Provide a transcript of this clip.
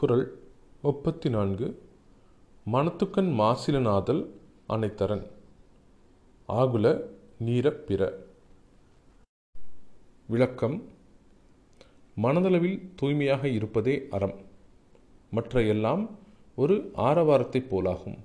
குரல் முப்பத்தி நான்கு மனத்துக்கண் மாசிலனாதல் அனைத்தரன். ஆகுல நீரப்பிற விளக்கம். மனதளவில் தூய்மையாக இருப்பதே அறம். மற்ற எல்லாம் ஒரு ஆரவாரத்தைப் போலாகும்.